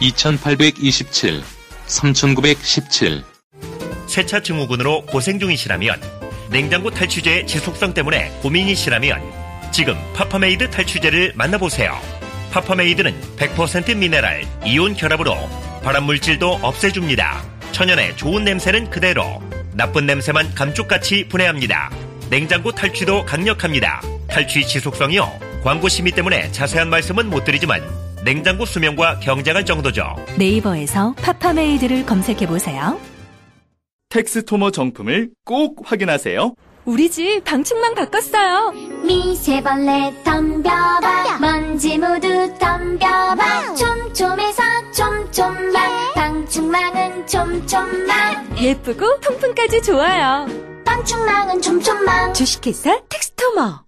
010-2827-3917 새차 증후군으로 고생 중이시라면 냉장고 탈취제의 지속성 때문에 고민이시라면 지금 파파메이드 탈취제를 만나보세요. 파파메이드는 100% 미네랄, 이온 결합으로 발암물질도 없애줍니다. 천연의 좋은 냄새는 그대로, 나쁜 냄새만 감쪽같이 분해합니다. 냉장고 탈취도 강력합니다. 탈취 지속성이요. 광고 심의 때문에 자세한 말씀은 못 드리지만 냉장고 수명과 경쟁할 정도죠. 네이버에서 파파메이드를 검색해보세요. 텍스토머 정품을 꼭 확인하세요. 우리 집 방충망 바꿨어요. 미세벌레 덤벼봐 먼지 모두 덤벼봐 촘촘해서 촘촘망 방충망은 촘촘망 예쁘고 통풍까지 좋아요. 방충망은 촘촘망 주식회사 텍스토머.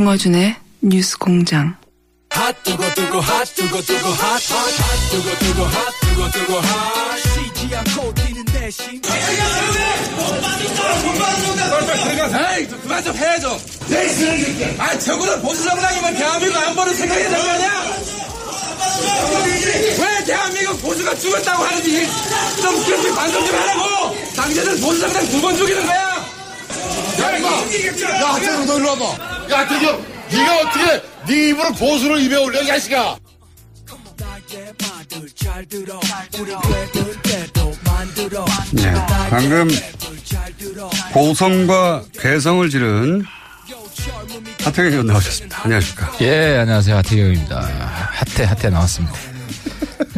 김어준의 뉴스 공장. 에이, 좀 그만 좀 해, 좀. 아, 저거는 보수 정당이면 대한민국 안보를 생각해야 되는 거 아니야? 왜 대한민국 보수가 죽었다고 하는지 좀 그렇게 반성 좀 하라고! 당신들 보수 정당 두 번 죽이는 거야! 야, 하태경, 너 일로 와봐. 야, 하태경, 네가 어떻게 네 입으로 보수를 입에 올려, 이 자식아! 네, 방금 고성과 개성을 지른 하태경 의원 나오셨습니다. 안녕하십니까. 예, 안녕하세요. 하태경입니다. 핫해, 핫해 나왔습니다.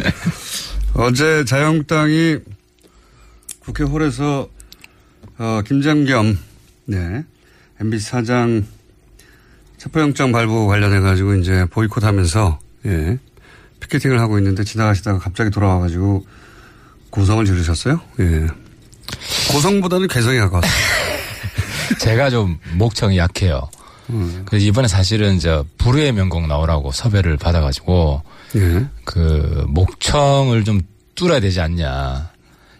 어제 자유한국당이 국회 홀에서 어, 김장겸 네, MBC 사장 체포영장 발부 관련해 가지고 이제 보이콧 하면서 예, 피켓팅을 하고 있는데 지나가시다가 갑자기 돌아와 가지고 고성을 지르셨어요. 예. 고성보다는 개성이 가까웠어요. 제가 좀 목청이 약해요. 그래서 이번에 사실은 저 불후의 명곡 나오라고 섭외를 받아가지고 예. 그 목청을 좀 뚫어야 되지 않냐.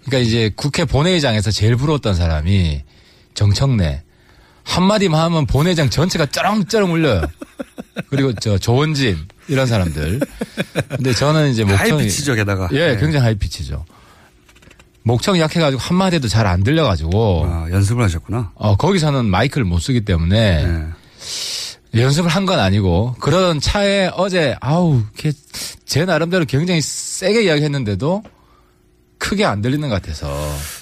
그러니까 이제 국회 본회의장에서 제일 부러웠던 사람이 정청래. 한마디만 하면 본회의장 전체가 쩌렁쩌렁 울려요. 그리고 저 조원진 이런 사람들. 근데 저는 이제 목청이 하이피치죠, 게다가. 예, 네. 굉장히 하이피치죠. 목청이 약해가지고 한마디 해도 잘 안 들려가지고 아, 연습을 하셨구나. 어, 거기서는 마이크를 못 쓰기 때문에 네. 연습을 한 건 아니고 그런 차에 어제 아우 걔- 제 나름대로 굉장히 세게 이야기했는데도 크게 안 들리는 것 같아서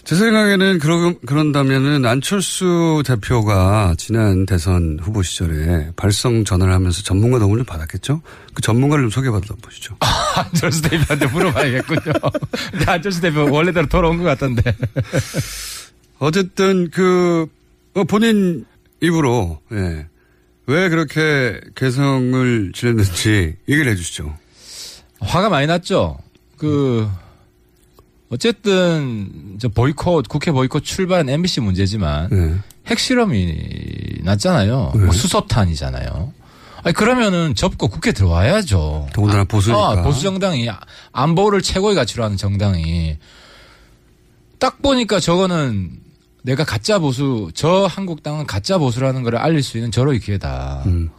제 생각에는 그러, 그런다면은 안철수 대표가 지난 대선 후보 시절에 발성 전화를 하면서 전문가 도움을 좀 받았겠죠? 그 전문가를 좀 소개받아 보시죠. 안철수 대표한테 물어봐야겠군요. 안철수 대표 원래대로 돌아온 것 같던데. 어쨌든 그 어, 본인 입으로 예. 왜 그렇게 개성을 지냈는지 얘기를 해주시죠. 화가 많이 났죠. 그 어쨌든 저 보이콧 국회 보이콧 출발한 MBC 문제지만 네. 핵실험이 났잖아요. 뭐 수소탄이잖아요. 아니 그러면은 접고 국회 들어와야죠. 더군다나 보수니까. 아, 보수 정당이 안보를 최고의 가치로 하는 정당이 딱 보니까 저거는 내가 가짜 보수 저 한국당은 가짜 보수라는 걸 알릴 수 있는 절호의 기회다. 음.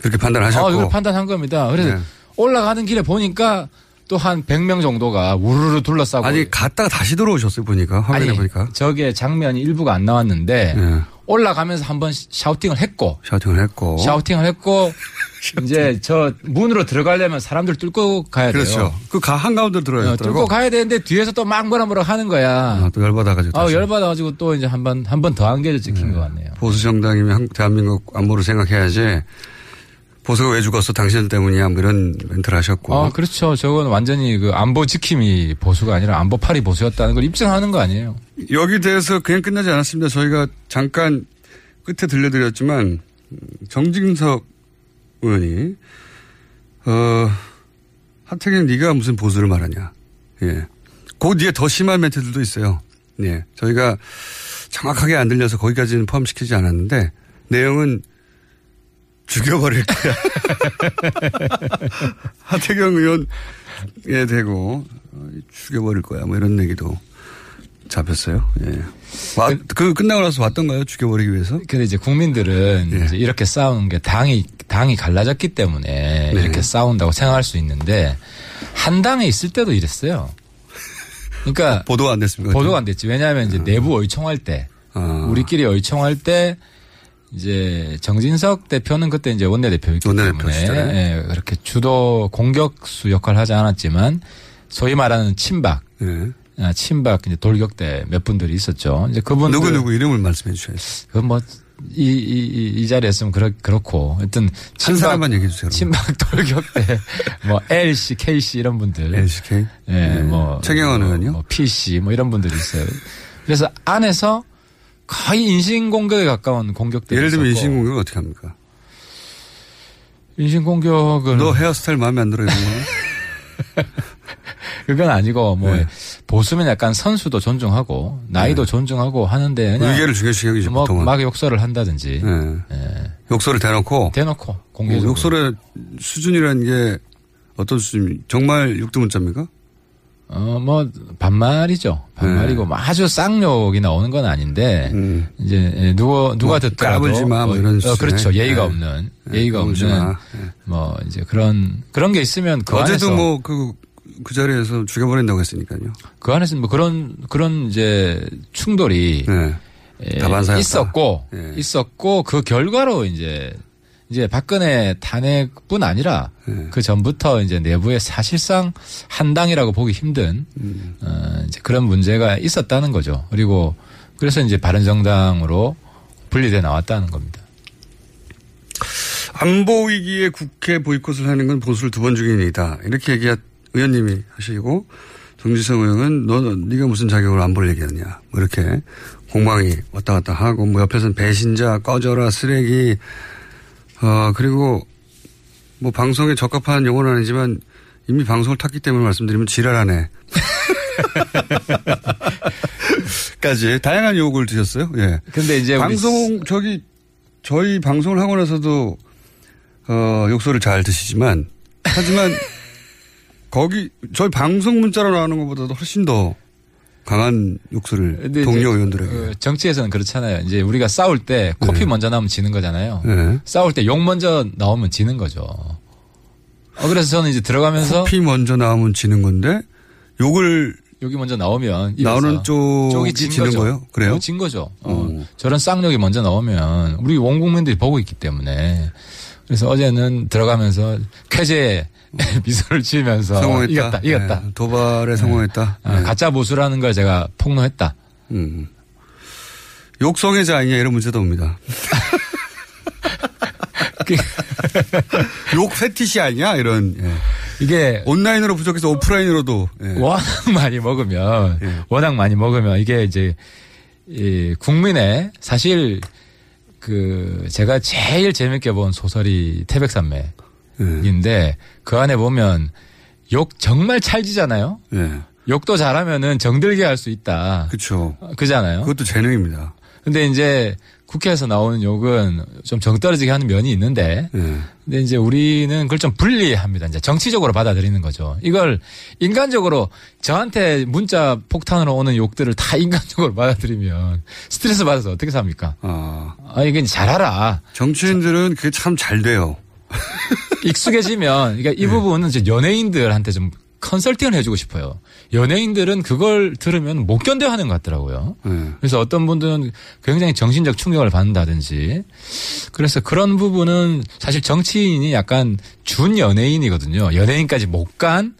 그렇게 판단하셨고. 아, 이걸 판단한 겁니다. 그래서 네. 올라가는 길에 보니까 또 한 100명 정도가 우르르 둘러싸고 아니 갔다가 다시 들어오셨어요 보니까 화면에 아니, 보니까. 저게 장면이 일부가 안 나왔는데 예. 올라가면서 한번 샤우팅을 했고 샤우팅을 했고. 샤우팅을 했고 이제 저 문으로 들어가려면 사람들 뚫고 가야 그렇죠. 돼요. 그가 한가운데 들어야 어, 되더라고. 뚫고 가야 되는데 뒤에서 또 막 뭐라 뭐라 하는 거야. 아, 또 열받아가지고. 아. 열받아가지고 또 이제 한 번 한 번 더 안개를 찍힌 것 같네요. 보수 정당이면 한- 대한민국 안보를 생각해야지. 보수가 왜 죽었어? 당신 때문이야. 뭐 이런 멘트를 하셨고. 아, 그렇죠. 저건 완전히 그 안보 지킴이 보수가 아니라 안보팔이 보수였다는 걸 입증하는 거 아니에요. 여기 대해서 그냥 끝나지 않았습니다. 저희가 잠깐 끝에 들려드렸지만 음, 정진석 의원이 어 하태경 네가 무슨 보수를 말하냐. 예. 그 뒤에 더 심한 멘트들도 있어요. 예. 저희가 정확하게 안 들려서 거기까지는 포함시키지 않았는데 내용은 죽여버릴 거야. 하태경 의원에 대고 어, 죽여버릴 거야. 뭐 이런 얘기도 잡혔어요. 예. 와, 그 끝나고 나서 왔던가요? 죽여버리기 위해서? 근데 이제 국민들은 예. 이제 이렇게 싸우는 게 당이 당이 갈라졌기 때문에 네. 이렇게 싸운다고 생각할 수 있는데 한 당에 있을 때도 이랬어요. 그러니까 보도가 안 됐습니까? 보도가 안 됐지. 왜냐하면 이제 내부 의총할 때 아. 우리끼리 의총할 때 이제 정진석 대표는 그때 이제 원내대표였기 원내대표 때문에. 예, 그렇게 주도 공격수 역할을 하지 않았지만 소위 말하는 친박, 예. 아, 친박 이제 돌격대 몇 분들이 있었죠. 이제 그분들 누구 누구 이름을 말씀해 주셔야죠. 그뭐 이, 이, 이, 이 자리에 있으면 그렇, 그렇고. 하여튼. 한 사람만 얘기해 주세요. 친박 돌격대, 뭐, LC, KC 이런 분들. LCK. 예, 네. 뭐. 최경환 뭐, 의원이요? 뭐, PC, 뭐 이런 분들이 있어요. 그래서 안에서 거의 인신공격에 가까운 공격들이 예를 들면 있었고. 인신공격 어떻게 합니까? 인신공격은. 너 헤어스타일 마음에 안 들어 이런 거? 그건 아니고, 뭐, 네. 보수면 약간 선수도 존중하고, 나이도 존중하고 하는데. 그냥 의견을 중요시하기 이제 뭐, 보통은. 막 욕설을 한다든지. 네. 예. 욕설을 대놓고. 대놓고, 어, 공개적으로. 욕설의 수준이라는 게 어떤 수준? 정말 육두문자입니까? 어, 뭐, 반말이죠. 반말이고, 네. 뭐 아주 쌍욕이 나오는 건 아닌데, 이제, 예, 누가, 누가 뭐 듣더라도. 까불지 마, 뭐 어, 이런 어. 그렇죠. 예의가 네. 없는, 네, 예의가 없는, 마. 뭐, 이제 그런, 그런 게 있으면 그 어제도 안에서. 뭐 그, 그 자리에서 죽여버린다고 했으니까요. 그 안에서 뭐 그런, 그런 이제 충돌이. 네. 예. 있었고, 예. 있었고, 그 결과로 이제, 이제 박근혜 탄핵뿐 아니라 예. 그 전부터 이제 내부에 사실상 한당이라고 보기 힘든 음. 어, 이제 그런 문제가 있었다는 거죠. 그리고 그래서 이제 바른정당으로 분리돼 나왔다는 겁니다. 안보 위기에 국회 보이콧을 하는 건 보수를 두 번 죽인 일이다. 이렇게 얘기 의원님이 하시고 정지성 의원은 너 네가 무슨 자격으로 안보를 얘기하냐. 뭐 이렇게 공방이 왔다 갔다 하고 뭐 옆에서는 배신자 꺼져라 쓰레기 어 그리고 뭐 방송에 적합한 용어는 아니지만 이미 방송을 탔기 때문에 말씀드리면 지랄하네. 까지 다양한 욕을 드셨어요. 예. 근데 이제 우리 방송 저기 저희 방송을 하고 나서도 어 욕설을 잘 드시지만 하지만 거기 저희 방송 문자로 나오는 것보다도 훨씬 더 강한 욕설을 동료 의원들에게. 그 정치에서는 그렇잖아요. 이제 우리가 싸울 때 코피 먼저 나오면 지는 거잖아요. 네. 싸울 때 욕 먼저 나오면 지는 거죠. 어, 그래서 저는 이제 들어가면서 코피 먼저 나오면 지는 건데 욕을 욕이 먼저 나오면 나오는 쪽이 진 지는 거죠. 거예요? 그래요? 어, 진 거죠. 어, 저런 쌍욕이 먼저 나오면 우리 원 국민들이 보고 있기 때문에 그래서 어제는 들어가면서 쾌재에 미소를 지으면서 성공했다. 이겼다, 이겼다. 네, 도발에 성공했다. 아, 가짜 보수라는 걸 제가 폭로했다. 음. 욕성애자 아니냐 이런 문제도 옵니다. 욕 패티시 아니냐 이런. 예. 이게 온라인으로 부족해서 오프라인으로도 예. 워낙 많이 먹으면 워낙 많이 먹으면 이게 이제 이 국민의 사실 그 제가 제일 재밌게 본 소설이 태백산맥 인데 그 안에 보면 욕 정말 찰지잖아요. 예. 욕도 잘하면은 정들게 할 수 있다. 그렇죠. 그잖아요. 그것도 재능입니다. 근데 이제 국회에서 나오는 욕은 좀 정떨어지게 하는 면이 있는데 예. 근데 이제 우리는 그걸 좀 분리합니다. 이제 정치적으로 받아들이는 거죠. 이걸 인간적으로 저한테 문자 폭탄으로 오는 욕들을 다 인간적으로 받아들이면 스트레스 받아서 어떻게 삽니까? 아. 아, 이건 잘하라. 정치인들은 그게 참 잘 돼요. 익숙해지면, 그러니까 이 부분은 이제 연예인들한테 좀 컨설팅을 해주고 싶어요. 연예인들은 그걸 들으면 못 견뎌 하는 것 같더라고요. 네. 그래서 어떤 분들은 굉장히 정신적 충격을 받는다든지. 그래서 그런 부분은 사실 정치인이 약간 준 연예인이거든요. 연예인까지 못 간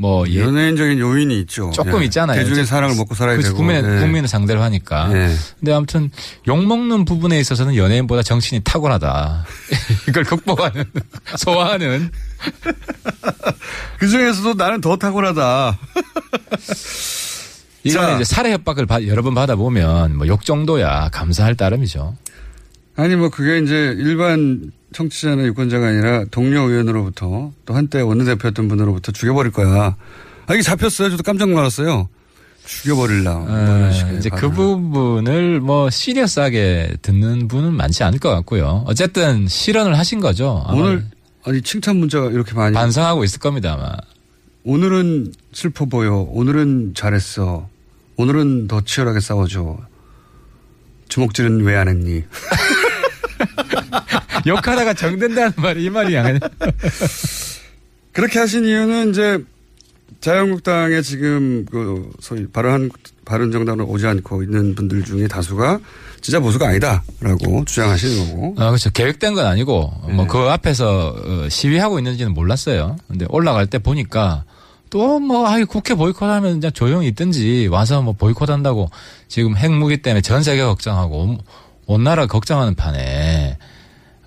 뭐 예, 연예인적인 요인이 있죠. 조금 예. 있잖아요. 대중의 사랑을 먹고 살아야 그래서 되고. 국민의, 예. 국민을 상대로 하니까. 예. 근데 아무튼 욕 먹는 부분에 있어서는 연예인보다 정신이 탁월하다. 이걸 극복하는, 소화하는. 그 중에서도 나는 더 탁월하다. 자. 이제 살해 협박을 받- 여러 번 받아 보면 뭐 욕 정도야 감사할 따름이죠. 아니 뭐 그게 이제 일반 청취자나 유권자가 아니라 동료 의원으로부터 또 한때 원내대표였던 분으로부터 죽여버릴 거야. 아 이게 잡혔어요. 저도 깜짝 놀랐어요. 죽여버릴라. 뭐 이런 어, 식의 이제 그 발언을. 부분을 뭐 시리어스하게 듣는 분은 많지 않을 것 같고요. 어쨌든 실언을 하신 거죠. 오늘 아니 칭찬 문자가 이렇게 많이 반성하고 있을 겁니다 아마. 오늘은 슬퍼 보여. 오늘은 잘했어. 오늘은 더 치열하게 싸워줘. 주먹질은 왜 안 했니? 욕하다가 정된다는 말이 이 말이 아니야. 그렇게 하신 이유는 이제 자유한국당에 지금 그 소위 바른 바른 정당으로 오지 않고 있는 분들 중에 다수가 진짜 보수가 아니다라고 주장하시는 거고. 아, 그렇죠. 계획된 건 아니고, 네. 뭐, 그 앞에서 어, 시위하고 있는지는 몰랐어요. 근데 올라갈 때 보니까 또 뭐, 아, 국회 보이콧하면 그냥 조용히 있든지 와서 뭐 보이콧한다고 지금 핵무기 때문에 전 세계 걱정하고 온, 온 나라 걱정하는 판에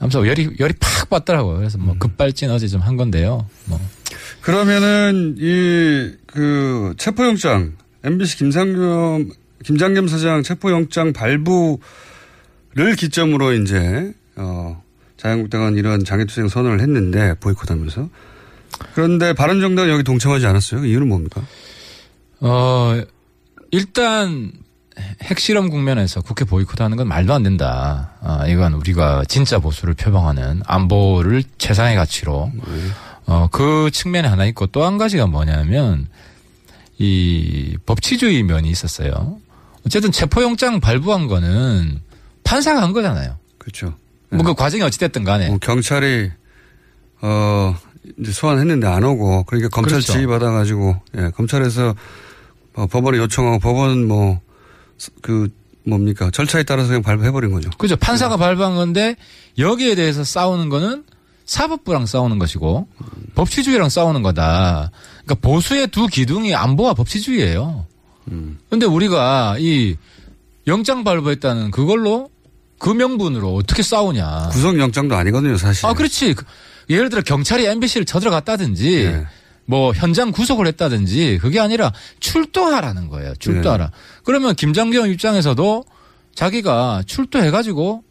하면서 열이, 열이 팍 받더라고요. 그래서 음. 뭐 급발진 어제 좀 한 건데요. 뭐. 그러면은 이 그 체포영장 MBC 김상겸 김장겸 사장 체포영장 발부를 기점으로 이제 어 자유한국당은 이런 장애투쟁 선언을 했는데 보이콧하면서 그런데 바른정당은 여기 동참하지 않았어요. 그 이유는 뭡니까? 어, 일단 핵실험 국면에서 국회 보이콧하는 건 말도 안 된다. 아, 이건 우리가 진짜 보수를 표방하는 안보를 최상의 가치로 어, 그 측면에 하나 있고 또 한 가지가 뭐냐면 이 법치주의 면이 있었어요. 어쨌든 체포영장 발부한 거는 판사가 한 거잖아요. 그렇죠. 뭐그 과정이 어찌됐든 간에. 뭐 경찰이 어 이제 소환했는데 안 오고 그러니까 검찰 그렇죠. 지휘 받아가지고 예 검찰에서 어, 법원에 요청하고 법원 뭐 그 뭡니까 절차에 따라서 그냥 발부해버린 거죠. 그죠. 판사가 발부한 건데 여기에 대해서 싸우는 거는 사법부랑 싸우는 것이고 법치주의랑 싸우는 거다. 그러니까 보수의 두 기둥이 안보와 법치주의예요. 근데 우리가 이 영장 발부했다는 그걸로 그 명분으로 어떻게 싸우냐. 구속영장도 아니거든요 사실. 아, 그렇지. 그- 예를 들어 경찰이 MBC를 쳐들어갔다든지 네. 뭐 현장 구속을 했다든지 그게 아니라 출두하라는 거예요. 출두하라. 그러면 김장겸 입장에서도 자기가 출두해가지고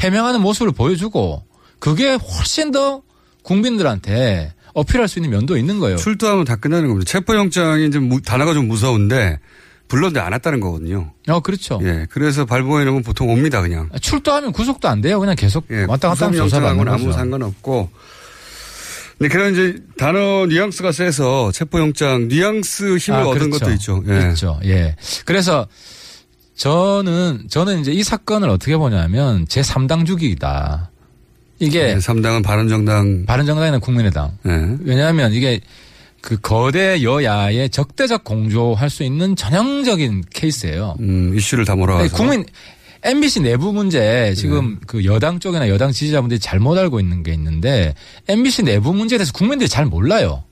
해명하는 모습을 보여주고 그게 훨씬 더 국민들한테 어필할 수 있는 면도 있는 거예요. 출두하면 다 끝나는 겁니다. 체포영장이 이제 무- 단어가 좀 무서운데 불렀는데 안 왔다는 거거든요. 어, 그렇죠. 예, 그래서 놓으면 보통 옵니다 그냥. 출두하면 구속도 안 돼요. 그냥 계속 예, 왔다 갔다 하면 조사받는 구속영장하고는 아무. 상관없고. 근데 그런 이제 단어 뉘앙스가 세서 체포영장 뉘앙스 힘을 아, 얻은 그렇죠. 것도 있죠. 예. 있죠. 예. 그래서 저는 저는 이제 이 사건을 어떻게 보냐면 제 3당 주기이다. 이게 네, 3당은 바른정당. 바른정당이나 국민의당. 예. 왜냐하면 이게 그 거대 여야의 적대적 공조할 수 있는 전형적인 케이스예요. 음, 이슈를 다 몰아가서. 국민 MBC 내부 문제 지금 그 여당 쪽이나 여당 지지자분들이 잘못 알고 있는 게 있는데 MBC 내부 문제에 대해서 국민들이 잘 몰라요.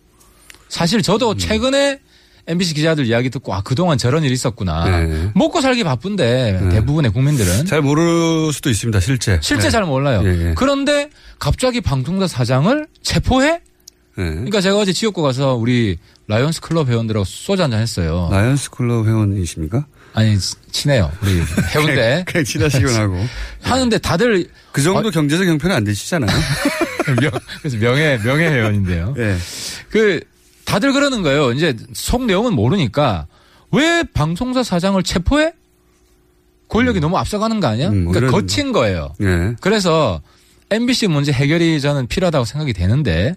사실 음. 저도 최근에 MBC 기자들 이야기 듣고 아 그동안 저런 일이 있었구나. 네. 먹고 살기 바쁜데 대부분의 국민들은 잘 모를 수도 있습니다, 실제. 실제 네. 잘 몰라요. 예, 예. 그런데 갑자기 방송사 사장을 체포해? 예. 그러니까 제가 어제 지역구 가서 우리 라이온스 클럽 회원들하고 소주 한잔 했어요. 라이온스 클럽 회원이십니까? 아니 친해요. 우리 해운대. 그냥 친하시곤 하고. 하는데 다들 그 정도 어, 경제적 형편은 안 되시잖아요. 명, 그래서 명예 명예 회원인데요. 예. 그 다들 그러는 거예요. 이제 속 내용은 모르니까 왜 방송사 사장을 체포해? 권력이 너무 앞서가는 거 아니야? 음, 뭐 그러니까 거친 거예요. 예. 그래서 MBC 문제 해결이 저는 필요하다고 생각이 되는데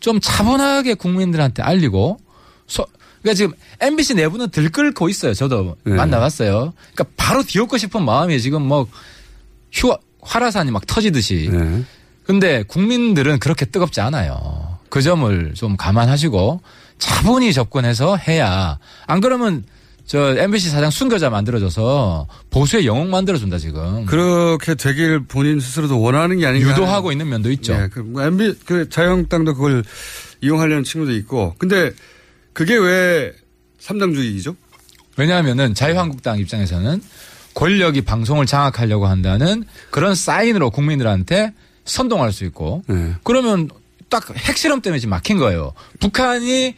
좀 차분하게 국민들한테 알리고 소, 그러니까 지금 MBC 내부는 들끓고 있어요. 저도 네. 만나봤어요. 그러니까 바로 뒤엎고 싶은 마음이 지금 뭐 휴, 화라산이 막 터지듯이. 예. 근데 국민들은 그렇게 뜨겁지 않아요. 그 점을 좀 감안하시고 차분히 접근해서 해야 안 그러면 저 MBC 사장 순교자 만들어줘서 보수의 영웅 만들어준다 지금. 그렇게 되길 본인 스스로도 원하는 게 아닌가. 유도하고 있는 면도 있죠. 네, 그 MB 그 자유한국당도 그걸 이용하려는 친구도 있고. 근데 그게 왜 삼당주의죠? 왜냐하면은 자유한국당 입장에서는 권력이 방송을 장악하려고 한다는 그런 사인으로 국민들한테 선동할 수 있고 네. 그러면 딱 핵실험 때문에 지금 막힌 거예요. 북한이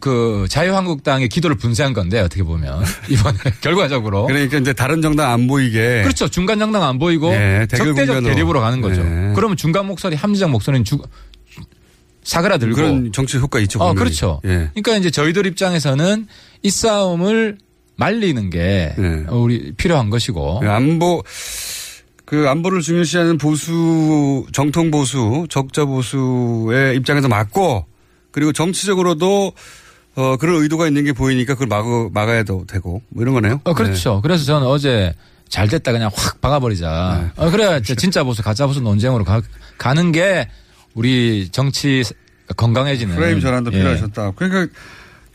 그 자유한국당의 기도를 분쇄한 건데 어떻게 보면 이번에 결과적으로 그러니까 이제 다른 정당 안 보이게. 그렇죠. 중간 정당 안 보이고 네, 적대적. 대립으로 가는 거죠. 네. 그러면 중간 목소리, 함지적 목소리는 주, 사그라들고 그런 정치 효과 있죠. 어. 그렇죠. 예. 그러니까 이제 저희들 입장에서는 이 싸움을 말리는 게 네. 우리 필요한 것이고 그 안보 그 안보를 중요시하는 보수 정통 보수 적자 보수의 입장에서 맞고 그리고 정치적으로도 어 그런 의도가 있는 게 보이니까 그걸 막아 막아야도 되고 뭐 이런 거네요. 어, 그렇죠. 그래서 저는 어제 잘 됐다 그냥 확 박아버리자. 네. 어, 이제 진짜 보수, 가짜 보수 논쟁으로 가, 가는 게 우리 정치 건강해지는. 네. 프레임 전환도 예. 필요하셨다. 그러니까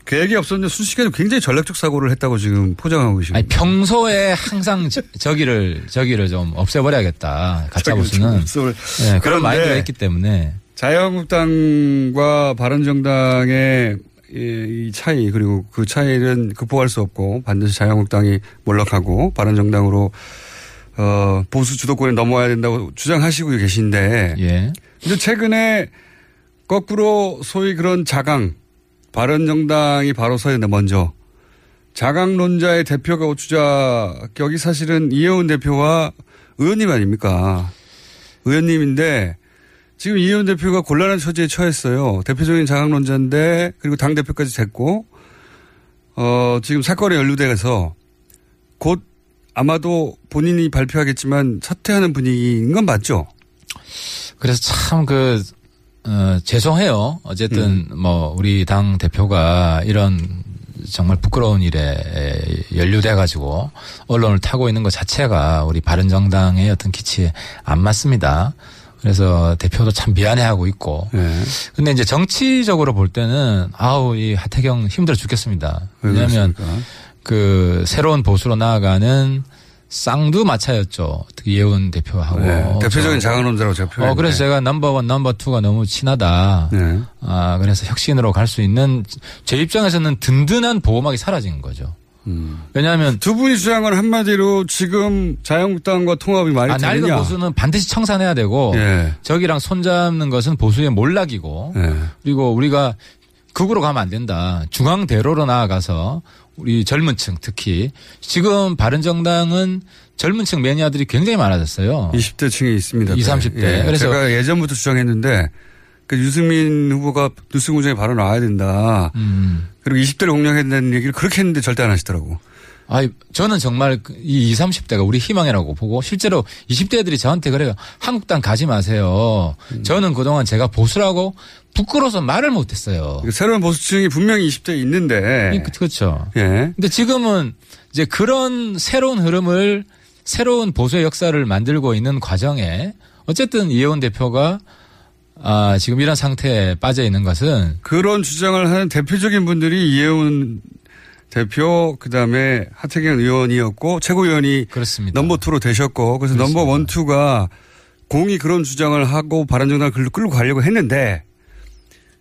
계획이 없었는데 순식간에 굉장히 전략적 사고를 했다고 지금 포장하고 계시고. 아니, 평소에 항상 저, 저기를, 저기를 좀 없애버려야겠다. 가짜 보수는. 없애버려- 예, 그런 마인드가 있기 때문에. 자유한국당과 바른정당의 이, 이 차이 그리고 그 차이는 극복할 수 없고 반드시 자유한국당이 몰락하고 바른정당으로 어, 보수 주도권에 넘어야 된다고 주장하시고 계신데 예. 근데 최근에 거꾸로 소위 그런 자강 바른정당이 바로 된다 먼저 자강론자의 대표가 오추자격이 사실은 이혜원 대표와 의원님 아닙니까? 의원님인데 지금 이혜원 대표가 곤란한 처지에 처했어요. 대표적인 자강론자인데 그리고 당 대표까지 됐고 어 지금 사건에 연루돼서 곧 아마도 본인이 발표하겠지만 사퇴하는 분위기인 건 맞죠? 그래서 참 그, 어, 죄송해요. 어쨌든 음. 뭐 우리 당 대표가 이런 정말 부끄러운 일에 연루돼 가지고 언론을 타고 있는 것 자체가 우리 바른 정당의 어떤 기치에 안 맞습니다. 그래서 대표도 참 미안해하고 있고. 네. 근데 이제 정치적으로 볼 때는 아우 이 하태경 힘들어 죽겠습니다. 왜 왜냐하면? 그 새로운 보수로 나아가는 쌍두 마차였죠. 특히 예원 대표하고. 네, 대표적인 저- 자강론자라고 제가 표현했는데 어, 그래서 제가 넘버원, 넘버투가 너무 친하다. 네. 아, 그래서 혁신으로 갈 수 있는 제 입장에서는 든든한 보호막이 사라진 거죠. 왜냐하면 두 분이 주장한 건 한마디로 지금 자유한국당과 통합이 말이 아, 낡은 되느냐. 보수는 반드시 청산해야 되고 예. 저기랑 손잡는 것은 보수의 몰락이고 예. 그리고 우리가 극으로 가면 안 된다. 중앙 대로로 나아가서 우리 젊은 층 특히 지금 바른정당은 젊은 층 매니아들이 굉장히 많아졌어요. 20대 층에 있습니다. 20, 30대. 예. 그래서 제가 예전부터 주장했는데 그 유승민 후보가 뉴스 공장에 바로 나와야 된다. 음. 그리고 20대를 공략해야 된다는 얘기를 그렇게 했는데 절대 안 하시더라고. 아, 저는 정말 그이 20, 30대가 우리 희망이라고 보고 실제로 20대 애들이 저한테 그래요. 한국당 가지 마세요. 음. 저는 그동안 제가 보수라고 부끄러워서 말을 못했어요. 새로운 보수층이 분명히 20대에 있는데. 그- 그렇죠. 예. 근데 지금은 이제 그런 새로운 흐름을 새로운 보수의 역사를 만들고 있는 과정에 어쨌든 이혜원 대표가 아, 지금 이런 상태에 빠져 있는 것은 그런 주장을 하는 대표적인 분들이 이혜훈 대표, 그 다음에 하태경 의원이었고, 최고위원이 그렇습니다. 넘버 투로 되셨고, 그래서 넘버 원, 투가 공이 그런 주장을 하고 바른정당을 끌고, 끌고 가려고 했는데,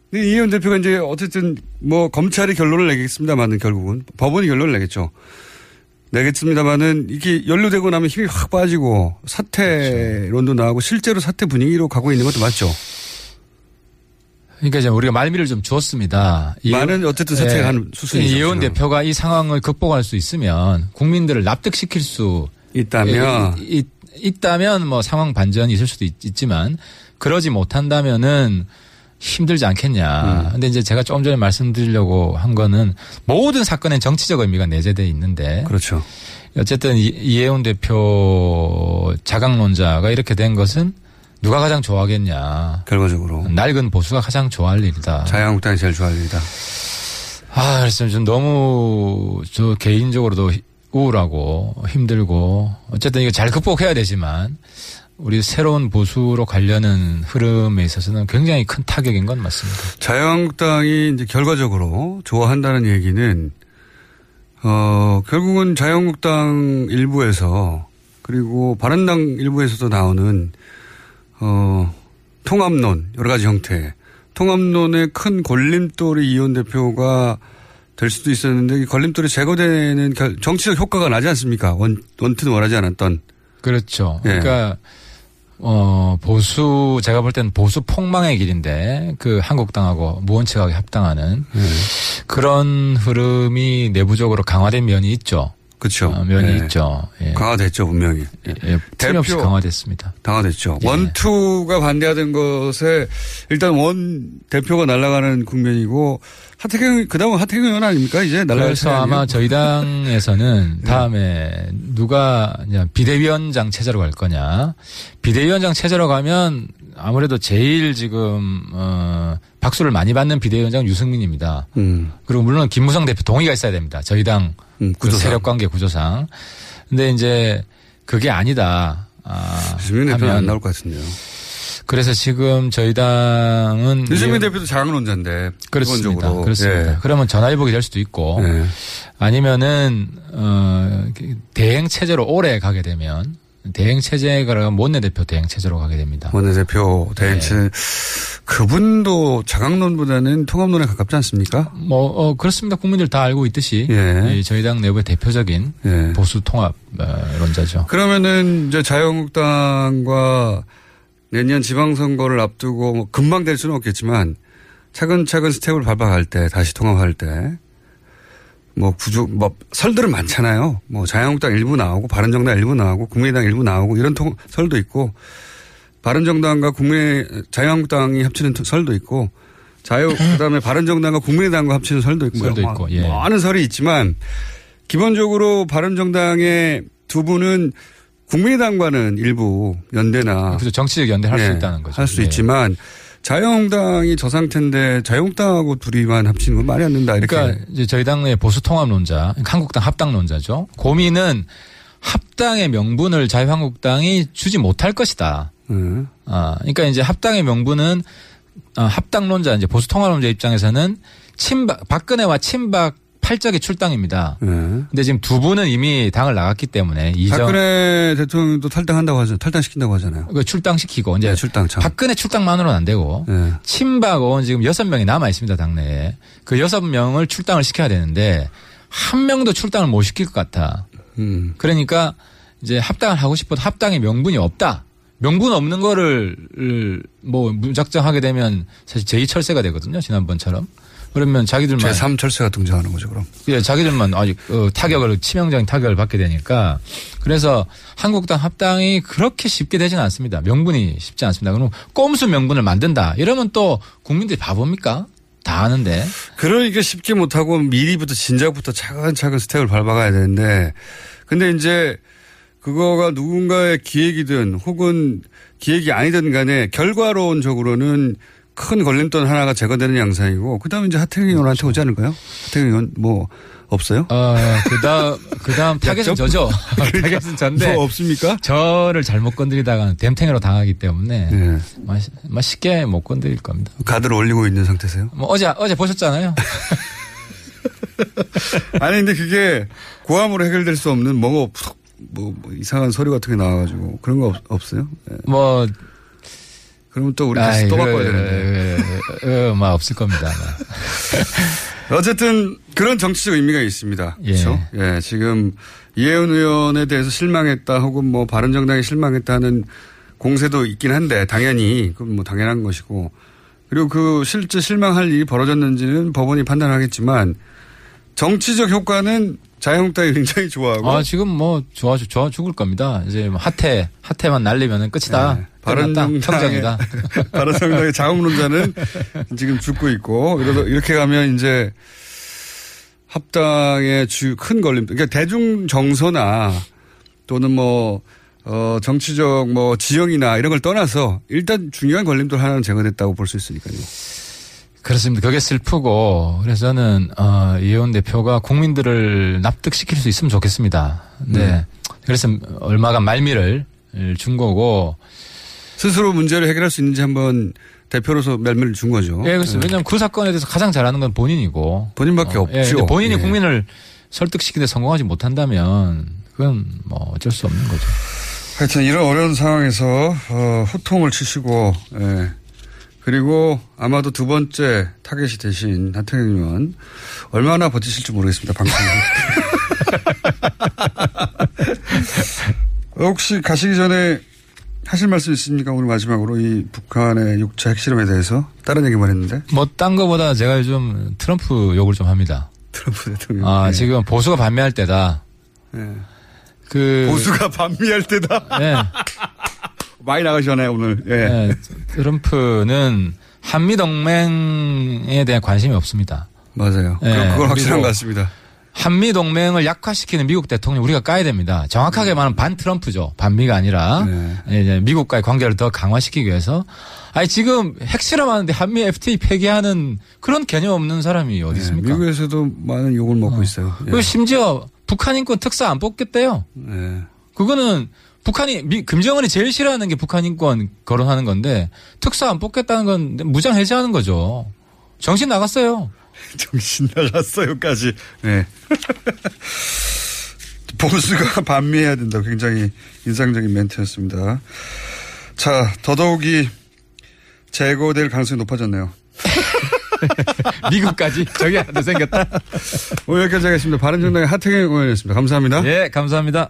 근데 이혜훈 대표가 이제 어쨌든 뭐 검찰이 결론을 내겠습니다만은 결국은 법원이 결론을 내겠죠. 내겠습니다만은 이게 연루되고 나면 힘이 확 빠지고 사퇴론도 나오고 실제로 사퇴 분위기로 가고 있는 것도 맞죠. 그러니까 이제 우리가 말미를 좀 주었습니다. 많은 어쨌든 사퇴한 수순이죠, 이혜원 지금. 대표가 이 상황을 극복할 수 있으면 국민들을 납득시킬 수 있다면 이- 이- 있다면 뭐 상황 반전이 있을 수도 있, 지만 그러지 못한다면은 힘들지 않겠냐. 음. 근데 이제 제가 조금 전에 말씀드리려고 한 거는 모든 사건엔 정치적 의미가 내재돼 있는데 그렇죠. 어쨌든 이- 이혜원 대표 자강론자가 이렇게 된 것은 누가 가장 좋아하겠냐. 결과적으로 낡은 보수가 가장 좋아할 일이다. 자유한국당이 제일 좋아할 일이다. 아, 그래서 좀 너무 저 개인적으로도 우울하고 힘들고 어쨌든 이거 잘 극복해야 되지만 우리 새로운 보수로 가려는 흐름에 있어서는 굉장히 큰 타격인 건 맞습니다. 자유한국당이 이제 결과적으로 좋아한다는 얘기는 어 결국은 자유한국당 일부에서 그리고 바른당 일부에서도 나오는 어 통합론 여러 가지 형태 통합론의 큰 걸림돌이 이혼 대표가 될 수도 있었는데 이 걸림돌이 제거되는 결- 정치적 효과가 나지 않습니까? 원, 원투는 원하지 않았던. 그렇죠. 예. 그러니까 어 보수 제가 볼 때는 보수 폭망의 길인데 그 한국당하고 무원칙하게 합당하는 예. 그런 흐름이 내부적으로 강화된 면이 있죠. 그렇죠. 어, 면이 예. 있죠. 예. 강화됐죠 분명히. 예, 틀림없이 대표- 강화됐습니다. 강화됐죠. 예. 원투가 반대하던 것에 일단 원 대표가 날아가는 국면이고 하태경 그다음은 하태경 의원 아닙니까 이제 날아갈 그래서? 아마 저희 당에서는 다음에 누가 비대위원장 체제로 갈 거냐. 비대위원장 체제로 가면 아무래도 제일 지금 어 박수를 많이 받는 비대위원장은 유승민입니다. 음. 그리고 물론 김무성 대표 동의가 있어야 됩니다. 저희 당 음, 그 구조상. 세력 관계 구조상. 근데 이제 그게 아니다. 아, 유승민 대표는 안 나올 것 같은데요. 그래서 지금 저희 당은 유승민 대표도 장론자인데 그렇습니다. 기본적으로. 그렇습니다. 예. 그러면 전화위복이 될 수도 있고 예. 아니면은 어 대행 체제로 오래 가게 되면 대행 체제가 원내대표 대행 체제로 가게 됩니다. 원내대표 대행체 네. 그분도 자강론보다는 통합론에 가깝지 않습니까? 뭐 어, 그렇습니다. 국민들 다 알고 있듯이 예. 이 저희 당 내부의 대표적인 예. 보수 통합론자죠. 그러면은 이제 자유한국당과 내년 지방선거를 앞두고 뭐 금방 될 수는 없겠지만 차근차근 스텝을 밟아갈 때 다시 통합할 때 뭐 구조 뭐 설들은 많잖아요. 뭐 자유한국당 일부 나오고 바른정당 일부 나오고 국민의당 일부 나오고 이런 통, 설도 있고 바른정당과 국민 자유한국당이 합치는 설도 있고 자유 그다음에 바른정당과 국민의당과 합치는 설도 있고 설도 뭐 있고, 예. 많은 설이 있지만 기본적으로 바른정당의 두 분은 국민의당과는 일부 연대나 그래서 정치적 연대를 할수 예, 있다는 거죠. 할수 예. 있지만 자유한국당이 저 상태인데 자유한국당하고 둘이만 합치는 건 말이 안 된다 이렇게. 그러니까 이제 저희 당의 보수 통합론자, 한국당 합당론자죠. 고민은 합당의 명분을 자유한국당이 주지 못할 것이다. 음. 아, 그러니까 이제 합당의 명분은 어, 합당론자 이제 보수 통합론자 입장에서는 친박 박근혜와 친박 팔적의 출당입니다. 예. 근데 지금 두 분은 이미 당을 나갔기 때문에 이전 박근혜 대통령도 탈당한다고 하죠. 탈당시킨다고 하잖아요. 그 출당시키고 이제 네, 출당 참. 박근혜 출당만으로는 안 되고 예. 친박 의원 지금 여섯 명이 남아 있습니다 당내에 그 여섯 명을 출당을 시켜야 되는데 한 명도 출당을 못 시킬 것 같아. 음. 그러니까 이제 합당을 하고 싶어도 합당의 명분이 없다. 명분 없는 거를 뭐 무작정 하게 되면 사실 제2철새가 되거든요 지난번처럼. 그러면 자기들만 제3 철새가 등장하는 거죠, 그럼. 예, 자기들만 아직 어, 타격을 치명적인 타격을 받게 되니까 그래서 한국당 합당이 그렇게 쉽게 되지는 않습니다. 명분이 쉽지 않습니다. 그럼 꼼수 명분을 만든다. 이러면 또 국민들이 바보입니까? 다 아는데. 그러니까 쉽게 못하고 미리부터 진작부터 차근차근 스텝을 밟아가야 되는데 근데 이제 그거가 누군가의 기획이든 혹은 기획이 아니든 간에 결과론적으로는 큰 걸림돌 하나가 제거되는 양상이고 그다음에 이제 하태경 의원한테 오지 않을까요? 하태경 의원 뭐 없어요? 어, 그다음 그다음 타겟은 저죠. 타겟은 전데 뭐 없습니까? 저를 잘못 건드리다가는 덤탱이로 당하기 때문에 예. 마- 마- 쉽게 못 건드릴 겁니다. 가드를 올리고 있는 상태세요? 뭐 어제 어제 보셨잖아요. 아니 근데 그게 고함으로 해결될 수 없는 없- 뭐, 뭐 이상한 서류 같은 게 나와가지고 그런 거 없, 어요 뭐 그러면 또 우리 다시 또 아이, 바꿔야 그, 되는데. 그, 그, 뭐 없을 겁니다. 어쨌든 그런 정치적 의미가 있습니다. 예. 그렇죠? 예, 지금 이혜훈 의원에 대해서 실망했다 혹은 뭐 바른정당에 실망했다는 공세도 있긴 한데 당연히 그건 뭐 당연한 것이고 그리고 그 실제 실망할 일이 벌어졌는지는 법원이 판단하겠지만 정치적 효과는 자유한국당이 굉장히 좋아하고 아, 지금 뭐 좋아, 좋아 죽을 겁니다. 이제 뭐 하태, 하태만 날리면 끝이다. 네. 바른정당의. 바른정당의 자웅론자는 지금 죽고 있고 이러다 이렇게 가면 이제 합당의 주 큰 걸림. 그러니까 대중 정서나 또는 뭐 어, 정치적 뭐 지형이나 이런 걸 떠나서 일단 중요한 걸림돌 하나는 제거됐다고 볼 수 있으니까요. 그렇습니다. 그게 슬프고 그래서 저는 어, 이혜원 대표가 국민들을 납득시킬 수 있으면 좋겠습니다. 네. 음. 그래서 얼마간 말미를 준 거고. 스스로 문제를 해결할 수 있는지 한번 대표로서 멜멜을 준 거죠. 예, 그렇습니다. 왜냐하면 그 사건에 대해서 가장 잘하는 건 본인이고. 본인밖에 어, 없죠. 예, 본인이 예. 국민을 설득시키는데 성공하지 못한다면 그건 뭐 어쩔 수 없는 거죠. 하여튼 이런 어려운 상황에서 어, 호통을 치시고 예. 그리고 아마도 두 번째 타겟이 되신 하태경 의원 얼마나 버티실지 모르겠습니다. 방송. 혹시 가시기 전에 하실 말씀 있습니까? 오늘 마지막으로 이 북한의 육차 핵실험에 대해서 다른 얘기만 했는데 뭐 딴 거보다 제가 요즘 트럼프 욕을 좀 합니다. 트럼프 대통령. 아, 예. 지금 보수가 반미할 때다. 예. 그 보수가 반미할 때다. 예. 많이 나가시잖아요 오늘. 예. 예, 트럼프는 한미 동맹에 대한 관심이 없습니다. 맞아요. 예, 그건 그건 확실한 것 같습니다. 한미 동맹을 약화시키는 미국 대통령 우리가 까야 됩니다. 정확하게 말하면 반 트럼프죠. 반미가 아니라 네. 이제 미국과의 관계를 더 강화시키기 위해서. 아니 지금 핵실험하는데 한미 FTA 폐기하는 그런 개념 없는 사람이 어디 있습니까? 네, 미국에서도 많은 욕을 먹고 있어요. 예. 그리고 심지어 북한 인권 특사 안 뽑겠대요. 네. 그거는 북한이 미, 김정은이 제일 싫어하는 게 북한 인권 거론하는 건데 특사 안 뽑겠다는 건 무장 해제하는 거죠. 정신 나갔어요. 정신 나갔어요까지. 네. 보수가 반미해야 된다. 굉장히 인상적인 멘트였습니다. 자, 더더욱이 제거될 가능성이 높아졌네요. 미국까지 저기 더 생겼다. 오늘 여기까지 하겠습니다. 바른정당의 하태경 의원이었습니다. 감사합니다. 예, 감사합니다.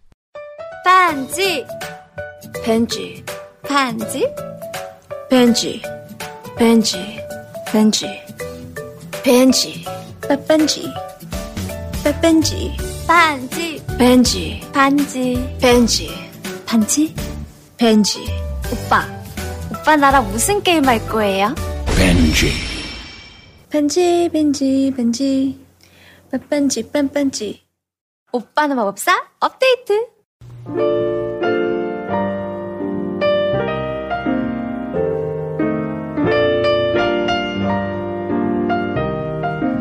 반지. 벤지. 반지? 벤지. 벤지. 벤지. 벤지. 빼뺀지. 빼뺀지. 반지. 벤지. 반지. 벤지. 반지? 벤지. 오빠. 오빠 나랑 무슨 게임 할 거예요? 벤지. 벤지 벤지 벤지. 빼뺀지 뺀뺀지. 오빠는 마법사 업데이트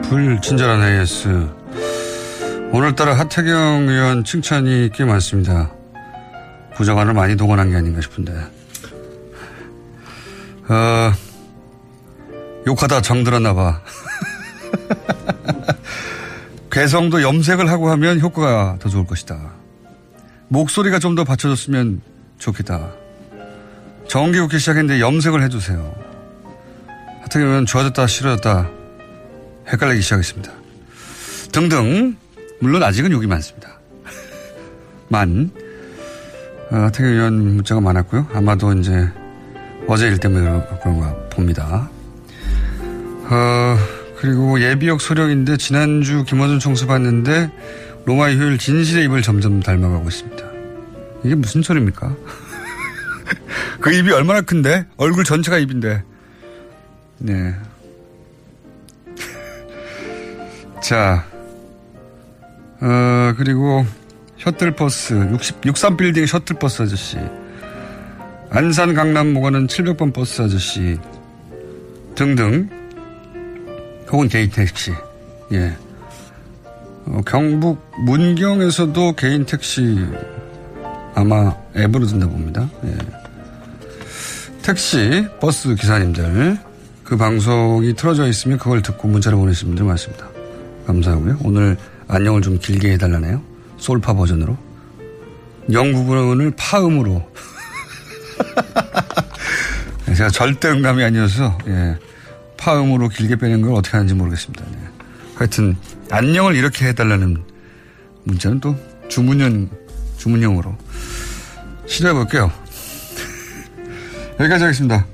불친절한 AS. 오늘따라 하태경 의원 칭찬이 꽤 많습니다. 부정관을 많이 동원한 게 아닌가 싶은데. 어, 욕하다 정들었나 봐. 괴성도 염색을 하고 하면 효과가 더 좋을 것이다. 목소리가 좀 더 받쳐줬으면 좋겠다. 정기국회 시작했는데 염색을 해주세요. 하태경 의원 좋아졌다 싫어졌다 헷갈리기 시작했습니다. 등등 물론 아직은 욕이 많습니다. 만 어, 하태경 의원 문자가 많았고요. 아마도 이제 어제 일 때문에 그런가 봅니다. 어, 그리고 예비역 소령인데 지난주 김원준 총수 봤는데 로마의 효율 진실의 입을 점점 닮아가고 있습니다. 이게 무슨 소리입니까? 그 입이 얼마나 큰데? 얼굴 전체가 입인데. 네. 자, 어, 그리고 셔틀버스, 60, 63빌딩 셔틀버스 아저씨. 안산 강남 모가는 700번 버스 아저씨. 등등. 혹은 개인 택시. 예. 어, 경북 문경에서도 개인 택시 아마 앱으로 든다 봅니다. 예. 택시, 버스 기사님들 그 방송이 틀어져 있으면 그걸 듣고 문자를 보내시는 분들 많습니다. 감사하고요. 오늘 안녕을 좀 길게 해달라네요. 솔파 버전으로. 영 부분을 파음으로. 제가 절대 음감이 아니어서 예. 파음으로 길게 빼는 걸 어떻게 하는지 모르겠습니다. 네. 하여튼 안녕을 이렇게 해달라는 문자는 또 주문형 주문형으로 시도해 볼게요. 여기까지 하겠습니다.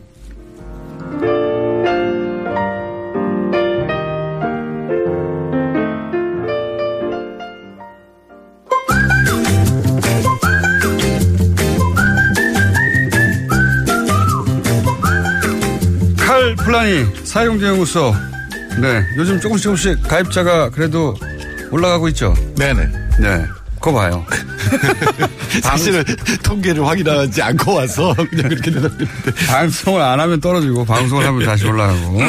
칼 플라니 사용자 연구소 네, 요즘 조금씩 조금씩 가입자가 그래도 올라가고 있죠. 네네. 네, 그거 봐요. 사실은 통계를 확인하지 않고 와서 그냥 그렇게 대답했는데. 방송을 안 하면 떨어지고 방송을 하면 다시 올라가고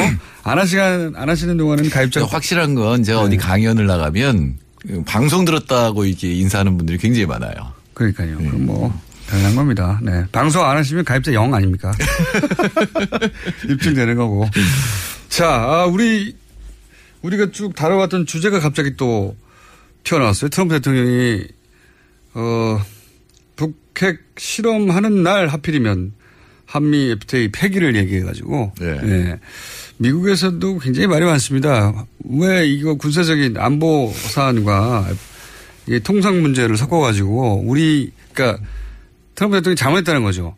안 하시간 안 하시는 동안은 가입자 확실한 건 제가 어디 강연을 나가면 방송 들었다고 이렇게 인사하는 분들이 굉장히 많아요. 그러니까요. 그럼 뭐 당연한 겁니다. 네. 방송 안 하시면 가입자 영 아닙니까? 입증되는 거고. 자, 아, 우리 우리가 쭉 다뤄왔던 주제가 갑자기 또 튀어나왔어요. 트럼프 대통령이 어 북핵 실험하는 날 하필이면 한미 FTA 폐기를 얘기해가지고 네. 미국에서도 굉장히 말이 많습니다. 왜 이거 군사적인 안보 사안과 이 통상 문제를 섞어가지고 우리 그러니까 트럼프 대통령이 잘못했다는 거죠.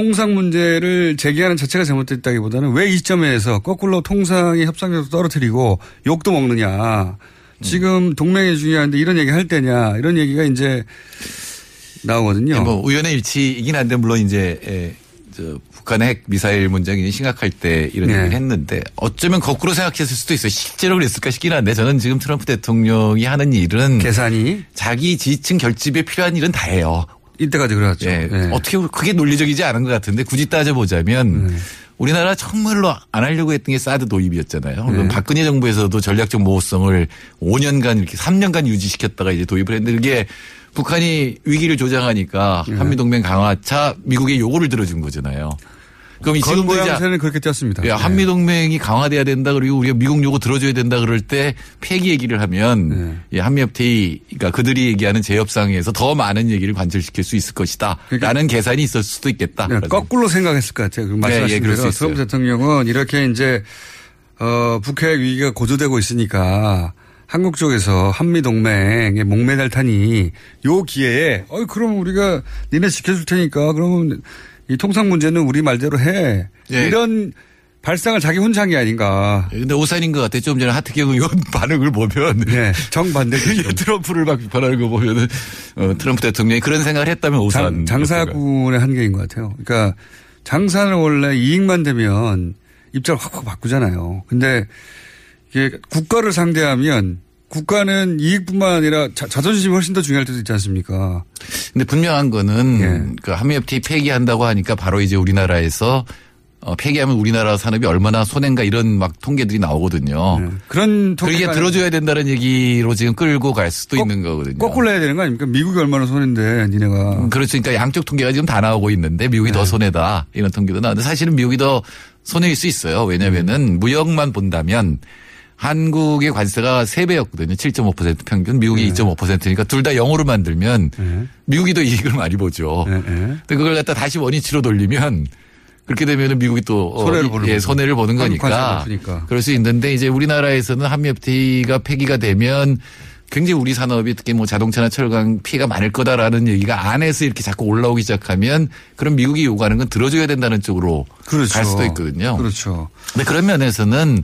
통상 문제를 제기하는 자체가 잘못됐다기보다는 왜 이 시점에서 거꾸로 통상의 협상력도 떨어뜨리고 욕도 먹느냐. 지금 동맹이 중요한데 이런 얘기 할 때냐. 이런 얘기가 이제 나오거든요. 뭐 우연의 일치이긴 한데 물론 이제 에, 저 북한의 핵 미사일 문제가 심각할 때 이런 네. 얘기를 했는데 어쩌면 거꾸로 생각했을 수도 있어요. 실제로 그랬을까 싶긴 한데 저는 지금 트럼프 대통령이 하는 일은 계산이 자기 지지층 결집에 필요한 일은 다 해요. 이때까지 그래왔죠. 예. 네. 어떻게 그게 논리적이지 않은 것 같은데 굳이 따져보자면 우리나라 정말로 안 하려고 했던 게 사드 도입이었잖아요. 그럼 박근혜 정부에서도 전략적 모호성을 5년간 이렇게 3년간 유지시켰다가 이제 도입을 했는데 그게 북한이 위기를 조장하니까 한미동맹 강화차 미국의 요구를 들어준 거잖아요. 그럼 이제 모양새는 그렇게 띄었습니다. 예, 한미 동맹이 강화돼야 된다 그리고 우리가 미국 요구 들어줘야 된다 그럴 때 폐기 얘기를 하면 예, 한미 FTA 그러니까 그들이 얘기하는 재협상에서 더 많은 얘기를 관철시킬 수 있을 것이다. 라는 계산이 있을 수도 있겠다. 네, 거꾸로 생각했을 것 같아요. 그 말씀하신 예, 그럴 수 대로. 트럼프 대통령은 이렇게 이제 어, 북핵 위기가 고조되고 있으니까 한국 쪽에서 한미 동맹에 목매달 타니 요 기회에 어 그럼 우리가 니네 지켜줄 테니까 그러면 이 통상 문제는 우리 말대로 해 예. 이런 발상을 자기 혼자 한 게 아닌가. 근데 오산인 것 같아. 좀 전에 하트경 의원 반응을 보면. 네. 정반대. 트럼프를 막 비판하는 거 보면은, 어, 트럼프 대통령이 그런 생각을 했다면 오산. 장, 장사군의 한계인 것 같아요. 그러니까 장사는 원래 이익만 되면 입장을 확확 바꾸잖아요. 근데 이게 국가를 상대하면 국가는 이익뿐만 아니라 자, 자존심이 훨씬 더 중요할 때도 있지 않습니까? 근데 분명한 거는 예. 그 한미 FTA 폐기한다고 하니까 바로 이제 우리나라에서 어, 폐기하면 우리나라 산업이 얼마나 손해인가 이런 막 통계들이 나오거든요. 그런 그게 들어줘야 된다는 얘기로 지금 끌고 갈 수도 있는 거거든요. 거꾸로 해야 되는 거 아닙니까? 미국이 얼마나 손해인데 니네가. 그렇죠. 그러니까 양쪽 통계가 지금 다 나오고 있는데 미국이 네. 더 손해다 이런 통계도 나오는데 사실은 미국이 더 손해일 수 있어요. 왜냐하면은 무역만 본다면 한국의 관세가 3배였거든요. 7.5% 평균. 미국이 네. 2.5%니까 둘다 영어로 만들면 미국이 더 이익을 많이 보죠. 네, 근데 그걸 갖다 다시 원위치로 돌리면 그렇게 되면은 미국이 또 어, 손해를 보는 예. 손해를 보는 거니까. 그럴 수 있는데 이제 우리나라에서는 한미 FTA가 폐기가 되면 굉장히 우리 산업이 특히 뭐 자동차나 철강 피해가 많을 거다라는 얘기가 안에서 이렇게 자꾸 올라오기 시작하면 그럼 미국이 요구하는 건 들어줘야 된다는 쪽으로 그렇죠. 갈 수도 있거든요. 그렇죠. 근데 그런 면에서는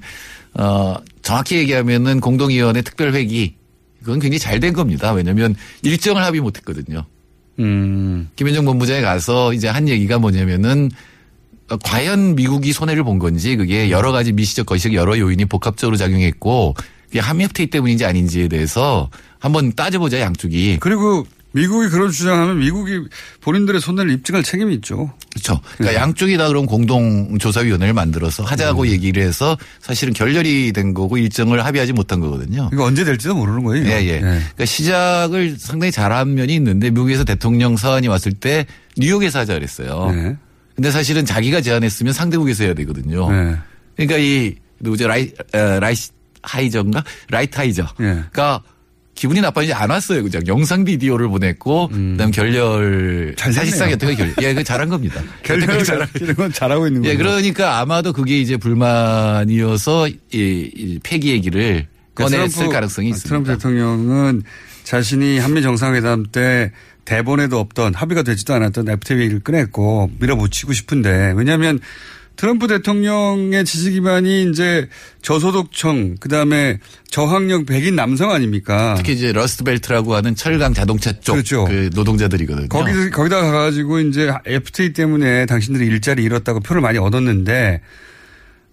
어 정확히 얘기하면은 공동위원회 특별회기 그건 굉장히 잘 된 겁니다. 왜냐하면 일정을 합의 못했거든요. 음. 김현정 본부장에 가서 이제 한 얘기가 뭐냐면은 어, 과연 미국이 손해를 본 건지 그게 여러 가지 미시적 거시적 여러 요인이 복합적으로 작용했고 그게 한미 FTA 때문인지 아닌지에 대해서 한번 따져보자 양쪽이. 그리고 미국이 그런 주장하면 미국이 본인들의 손해를 입증할 책임이 있죠. 그렇죠. 그러니까 양쪽이 다 그럼 공동조사위원회를 만들어서 하자고 음. 얘기를 해서 사실은 결렬이 된 거고 일정을 합의하지 못한 거거든요. 이거 언제 될지도 모르는 거예요. 예, 예. 그러니까 시작을 상당히 잘한 면이 있는데 미국에서 대통령 서한이 왔을 때 뉴욕에서 하자 그랬어요. 네. 근데 사실은 자기가 제안했으면 상대국에서 해야 되거든요. 네. 그러니까 이 누구죠 라이 어, 라이스 하이저인가 라이트 하이저. 예. 기분이 나빠지지 안 왔어요. 그냥 영상 비디오를 보냈고 그다음 결렬 음. 잘 됐네요. 사실상 어떻게 결 예, 그 잘한 겁니다. 결렬을 잘하는 건 잘하고 있는 거예요. 예, 그러니까 아마도 그게 이제 불만이어서 이, 이 폐기 얘기를 그러니까 꺼냈을 트럼프- 가능성이 아, 있습니다. 트럼프 대통령은 자신이 한미 정상회담 때 대본에도 없던 합의가 되지도 않았던 FTA를 꺼냈고 밀어붙이고 싶은데 왜냐하면 트럼프 대통령의 지지 기반이 이제 저소득층 그다음에 저학력 백인 남성 아닙니까? 특히 이제 Rust Belt라고 하는 철강 자동차 쪽 그렇죠. 그 노동자들이거든요. 거기 거기다 가가지고 이제 FTA 때문에 당신들이 일자리 잃었다고 표를 많이 얻었는데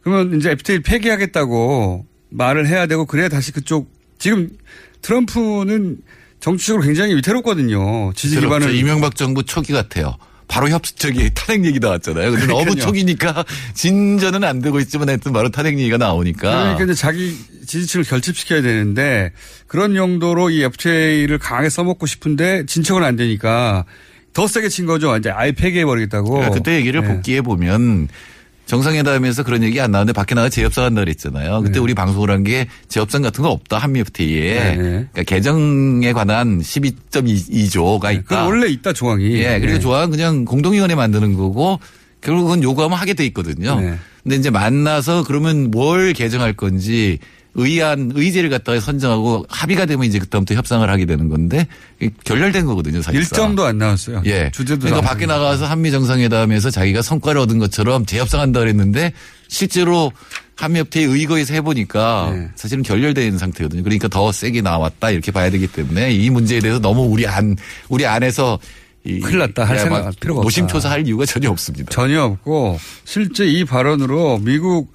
그러면 이제 FTA 폐기하겠다고 말을 해야 되고 그래야 다시 그쪽 지금 트럼프는 정치적으로 굉장히 위태롭거든요. 지지 그렇죠. 기반을 이명박 정부 초기 같아요. 바로 협 저기 탄핵 얘기 나왔잖아요. 근데 너무 그러니까요. 초기니까 진전은 안 되고 있지만 하여튼 바로 탄핵 얘기가 나오니까. 그러니까 이제 자기 지지층을 결집시켜야 되는데 그런 용도로 이 FTA를 강하게 써먹고 싶은데 진척은 안 되니까 더 세게 친 거죠. 이제 아예 폐기해 버리겠다고. 그러니까 그때 얘기를 네. 복귀해 보면 정상회담에서 그런 얘기 안 나왔는데 밖에 나가 재협상 한다 그랬잖아요. 그때 우리 방송을 한 게 재협상 같은 거 없다 한미 FTA에. 네. 그러니까 개정에 관한 12.2조가 있다. 그 원래 있다 조항이. 예, 그리고 네. 조항은 그냥 공동위원회 만드는 거고 결국은 요구하면 하게 돼 있거든요. 네. 근데 이제 만나서 그러면 뭘 개정할 건지 의안 의제를 갖다가 선정하고 합의가 되면 이제 그다음부터 협상을 하게 되는 건데 결렬된 거거든요. 사실상. 일정도 안 나왔어요. 예. 주제도 그러니까. 밖에 나가서 한미 정상회담에서 자기가 성과를 얻은 것처럼 재협상한다 그랬는데 실제로 한미 협회의 의거에서 해보니까 네. 사실은 결렬된 상태거든요. 그러니까 더 세게 나왔다 이렇게 봐야 되기 때문에 이 문제에 대해서 너무 우리 안 우리 안에서 이 큰일 났다 할 예, 생각 막 필요가 없다. 노심초사할 이유가 전혀 없습니다. 전혀 없고 실제 이 발언으로 미국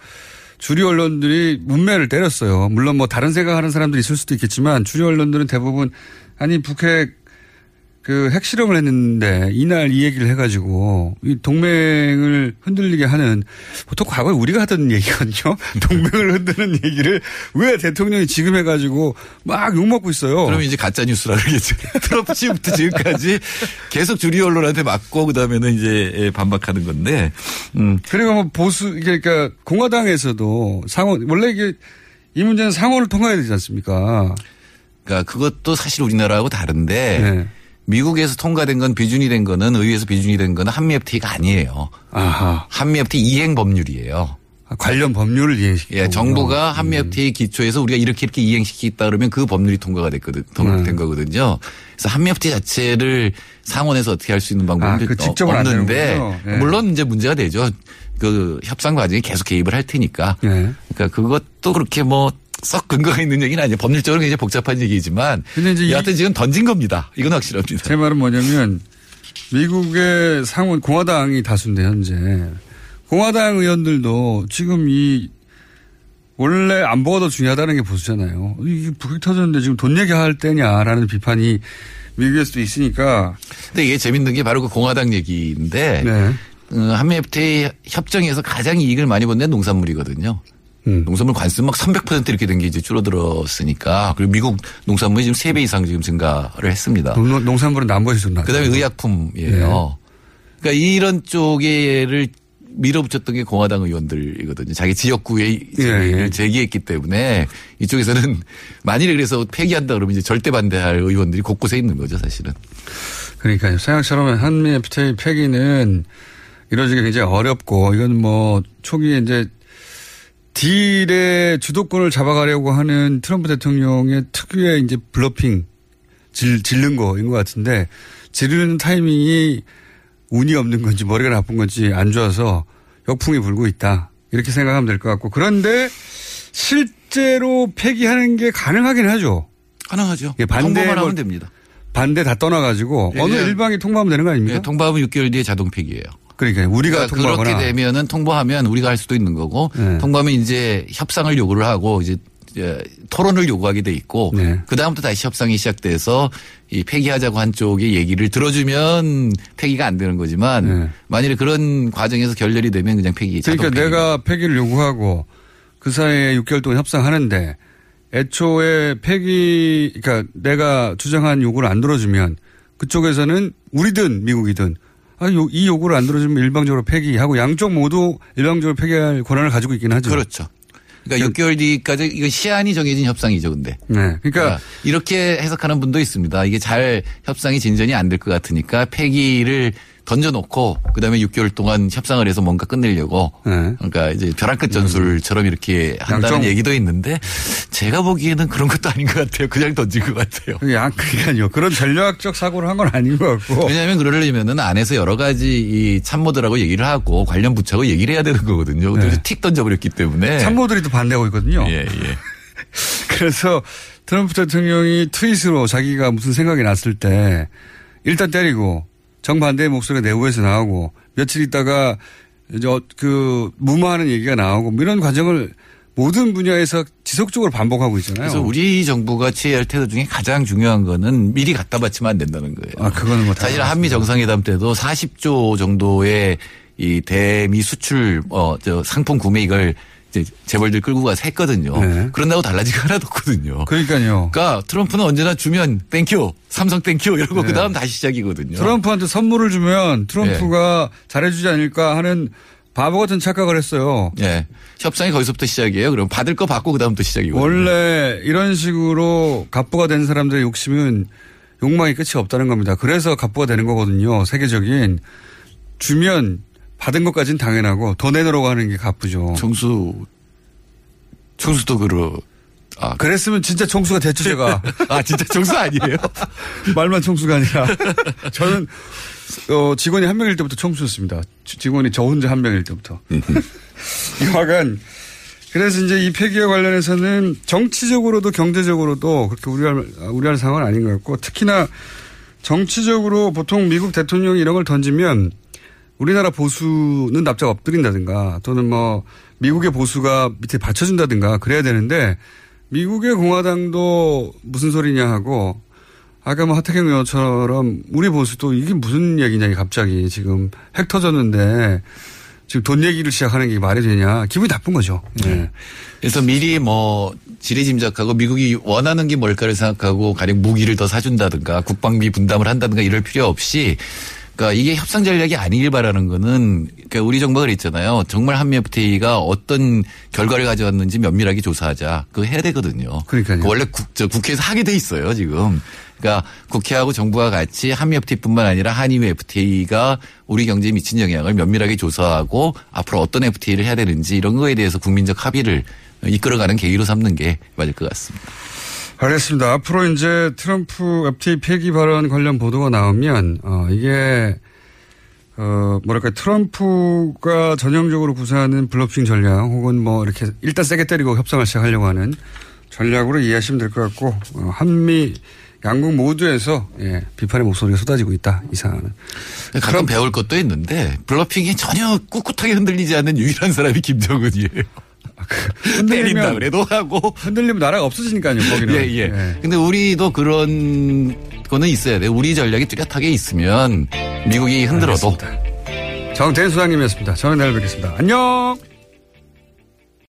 주류 언론들이 문매를 때렸어요. 물론 뭐 다른 생각하는 사람들이 있을 수도 있겠지만 주류 언론들은 대부분 아니 북핵 그 핵실험을 했는데 이날 이 얘기를 해가지고 이 동맹을 흔들리게 하는 보통 과거에 우리가 하던 얘기거든요. 동맹을 흔드는 얘기를 왜 대통령이 지금 해가지고 막 욕먹고 있어요. 그러면 이제 가짜 뉴스라 그러겠죠. 트럼프 시부터 지금까지 계속 주류 언론한테 맞고 그다음에는 이제 예, 반박하는 건데. 음. 그리고 뭐 보수 그러니까 공화당에서도 상원 원래 이게 이 문제는 상원을 통과해야 되지 않습니까? 그러니까 그것도 사실 우리나라하고 다른데 네. 미국에서 통과된 건 비준이 된 거는 의회에서 비준이 된 거는 한미 FTA가 아니에요. 아하. 한미 FTA 이행 법률이에요. 관련 법률을 이행시키고. 예, 정부가 한미 FTA 기초에서 우리가 이렇게 이렇게 이행시키겠다 그러면 그 법률이 통과가 됐거든, 통과된 네. 거거든요. 그래서 한미 FTA 자체를 상원에서 어떻게 할 수 있는 방법은 아, 그 없는데. 예. 물론 이제 문제가 되죠. 그 협상 과정에 계속 개입을 할 테니까. 예. 그러니까 그것도 그렇게 뭐 썩 근거가 있는 얘기는 아니에요. 법률적으로 굉장히 복잡한 얘기지만 근데 이제 이- 여하튼 지금 던진 겁니다. 이건 확실합니다. 제 말은 뭐냐면 미국의 상원 공화당이 다수인데 현재 공화당 의원들도 지금 이 원래 안보가 더 중요하다는 게 보수잖아요. 이게 북핵 터졌는데 지금 돈 얘기할 때냐라는 비판이 미국에서도 있으니까. 근데 이게 재밌는 게 바로 그 공화당 얘기인데 네. 어, 한미 FTA 협정에서 가장 이익을 많이 본 데는 농산물이거든요. 음. 농산물 관세 막 300% 이렇게 된 게 이제 줄어들었으니까 그리고 미국 농산물이 지금 3배 이상 지금 증가를 했습니다. 농- 농산물은 남부에서 나. 그다음에 의약품이에요. 그러니까 이런 쪽에를 밀어붙였던 게 공화당 의원들이거든요. 자기 지역구에 예, 제기했기 때문에 이쪽에서는 만일에 그래서 폐기한다 그러면 이제 절대 반대할 의원들이 곳곳에 있는 거죠, 사실은. 그러니까요. 생각처럼 한미 FTA 폐기는 이루어지기 굉장히 어렵고 이건 뭐 초기에 이제 딜의 주도권을 잡아가려고 하는 트럼프 대통령의 특유의 이제 블러핑 질, 질른 거인 것 같은데 지르는 타이밍이 운이 없는 건지 머리가 나쁜 건지 안 좋아서 역풍이 불고 있다. 이렇게 생각하면 될 것 같고 그런데 실제로 폐기하는 게 가능하긴 하죠. 가능하죠. 예, 반대 통보만 뭐- 하면 됩니다. 반대 다 떠나가지고 예, 어느 예. 일방이 통과하면 되는 거 아닙니까? 예, 통보하면 6개월 뒤에 자동 폐기예요. 그러니까 우리가 그러니까 통과하거나 그렇게 되면은 통보하면 우리가 할 수도 있는 거고 네. 통보하면 이제 협상을 요구를 하고 이제 이제 토론을 요구하게 돼 있고 네. 그 다음부터 다시 협상이 시작돼서 이 폐기하자고 한 쪽의 얘기를 들어주면 폐기가 안 되는 거지만 네. 만일에 그런 과정에서 결렬이 되면 그냥 폐기. 그러니까 폐기. 내가 폐기를 요구하고 그 사이에 6개월 동안 협상하는데 애초에 폐기 그러니까 내가 주장한 요구를 안 들어주면 그쪽에서는 우리든 미국이든 아, 요, 이 요구를 안 들어주면 일방적으로 폐기하고 양쪽 모두 일방적으로 폐기할 권한을 가지고 있긴 하죠. 그렇죠. 그러니까 6개월 뒤까지 이건 시한이 정해진 협상이죠, 근데. 네. 그러니까 그러니까 이렇게 해석하는 분도 있습니다. 이게 잘 협상이 진전이 안 될 것 같으니까 폐기를 던져놓고 그다음에 6개월 동안 협상을 해서 뭔가 끝내려고 네. 그러니까 이제 벼랑 끝 전술처럼 이렇게 한다는 양쪽- 얘기도 있는데 제가 보기에는 그런 것도 아닌 것 같아요. 그냥 던진 것 같아요. 양 그러니까요. 그런 전략적 사고를 한 건 아닌 것 같고. 왜냐하면 그러려면은 안에서 여러 가지 이 참모들하고 얘기를 하고 관련 부처하고 얘기를 해야 되는 거거든요. 근데 네. 틱 던져버렸기 때문에 참모들이 또 반대하고 있거든요. 예, 예. 그래서 트럼프 대통령이 트윗으로 자기가 무슨 생각이 났을 때 일단 때리고 정반대의 목소리가 내부에서 나오고 며칠 있다가 이제 어- 그 무마하는 얘기가 나오고 뭐 이런 과정을 모든 분야에서 지속적으로 반복하고 있잖아요. 그래서 우리 정부가 취해야 할 태도 중에 가장 중요한 거는 미리 갖다 바치면 안 된다는 거예요. 아, 그거는 뭐 사실 한미 정상회담 때도 40조 정도의 이 대미 수출 어저 상품 구매 이걸 이제 재벌들 끌고 가서 했거든요. 네. 그런다고 달라지가 하나도 없거든요. 그러니까요. 그러니까 트럼프는 언제나 주면 thank you, 삼성 thank you 이러고 네. 그다음 다시 시작이거든요. 트럼프한테 선물을 주면 트럼프가 잘해주지 않을까 하는 바보 같은 착각을 했어요. 예. 협상이 거기서부터 시작이에요. 그럼 받을 거 받고 그다음부터 시작이거든요. 원래 이런 식으로 갑부가 된 사람들의 욕심은 욕망이 끝이 없다는 겁니다. 그래서 갑부가 되는 거거든요. 세계적인 주면 받은 것까지는 당연하고 더 내놓으라고 하는 게 갑부죠. 총수 총수도 그러 아 그랬으면 진짜 총수가 됐죠 제가. 아 진짜 총수 아니에요? 말만 총수가 아니라 저는 어, 직원이 한 명일 때부터 총수였습니다. 지- 직원이 저 혼자 한 명일 때부터. 여하간 그래서 이제 이 폐기와 관련해서는 정치적으로도 경제적으로도 그렇게 우려할, 우려할 상황은 아닌 것 같고 특히나 정치적으로 보통 미국 대통령이 이런 걸 던지면 우리나라 보수는 납작 엎드린다든가 또는 뭐 미국의 보수가 밑에 받쳐준다든가 그래야 되는데 미국의 공화당도 무슨 소리냐 하고 아까 뭐 하태경 의원처럼 우리 보수도 이게 무슨 얘기냐 갑자기 지금 핵 터졌는데 지금 돈 얘기를 시작하는 게 말이 되냐 기분이 나쁜 거죠. 네. 그래서 미리 뭐 지레짐작하고 미국이 원하는 게 뭘까를 생각하고 가령 무기를 더 사준다든가 국방비 분담을 한다든가 이럴 필요 없이 그러니까 이게 협상 전략이 아니길 바라는 거는 그러니까 우리 정부가 그랬잖아요. 정말 한미 FTA가 어떤 결과를 가져왔는지 면밀하게 조사하자. 그거 해야 되거든요. 그러니까요. 원래 국, 저 국회에서 하게 돼 있어요, 지금. 그러니까 국회하고 정부가 같이 한미 FTA뿐만 아니라 한미 FTA가 우리 경제에 미친 영향을 면밀하게 조사하고 앞으로 어떤 FTA를 해야 되는지 이런 거에 대해서 국민적 합의를 이끌어가는 계기로 삼는 게 맞을 것 같습니다. 알겠습니다. 앞으로 이제 트럼프 FTA 폐기 발언 관련 보도가 나오면 어 이게 어 뭐랄까 트럼프가 전형적으로 구사하는 bluffing 전략 혹은 뭐 이렇게 일단 세게 때리고 협상을 시작하려고 하는 전략으로 이해하시면 될 것 같고 어 한미 양국 모두에서 예, 비판의 목소리가 쏟아지고 있다 이 상황은. 가끔 배울 것도 있는데 bluffing이 전혀 꿋꿋하게 흔들리지 않는 유일한 사람이 김정은이에요. 때린다 그래도 하고 흔들리면 나라가 없어지니까요 거기는. 예, 예. 근데 우리도 그런 거는 있어야 돼. 우리 전략이 뚜렷하게 있으면 미국이 흔들어도 정태인 소장님이었습니다. 저는 내일 뵙겠습니다. 안녕.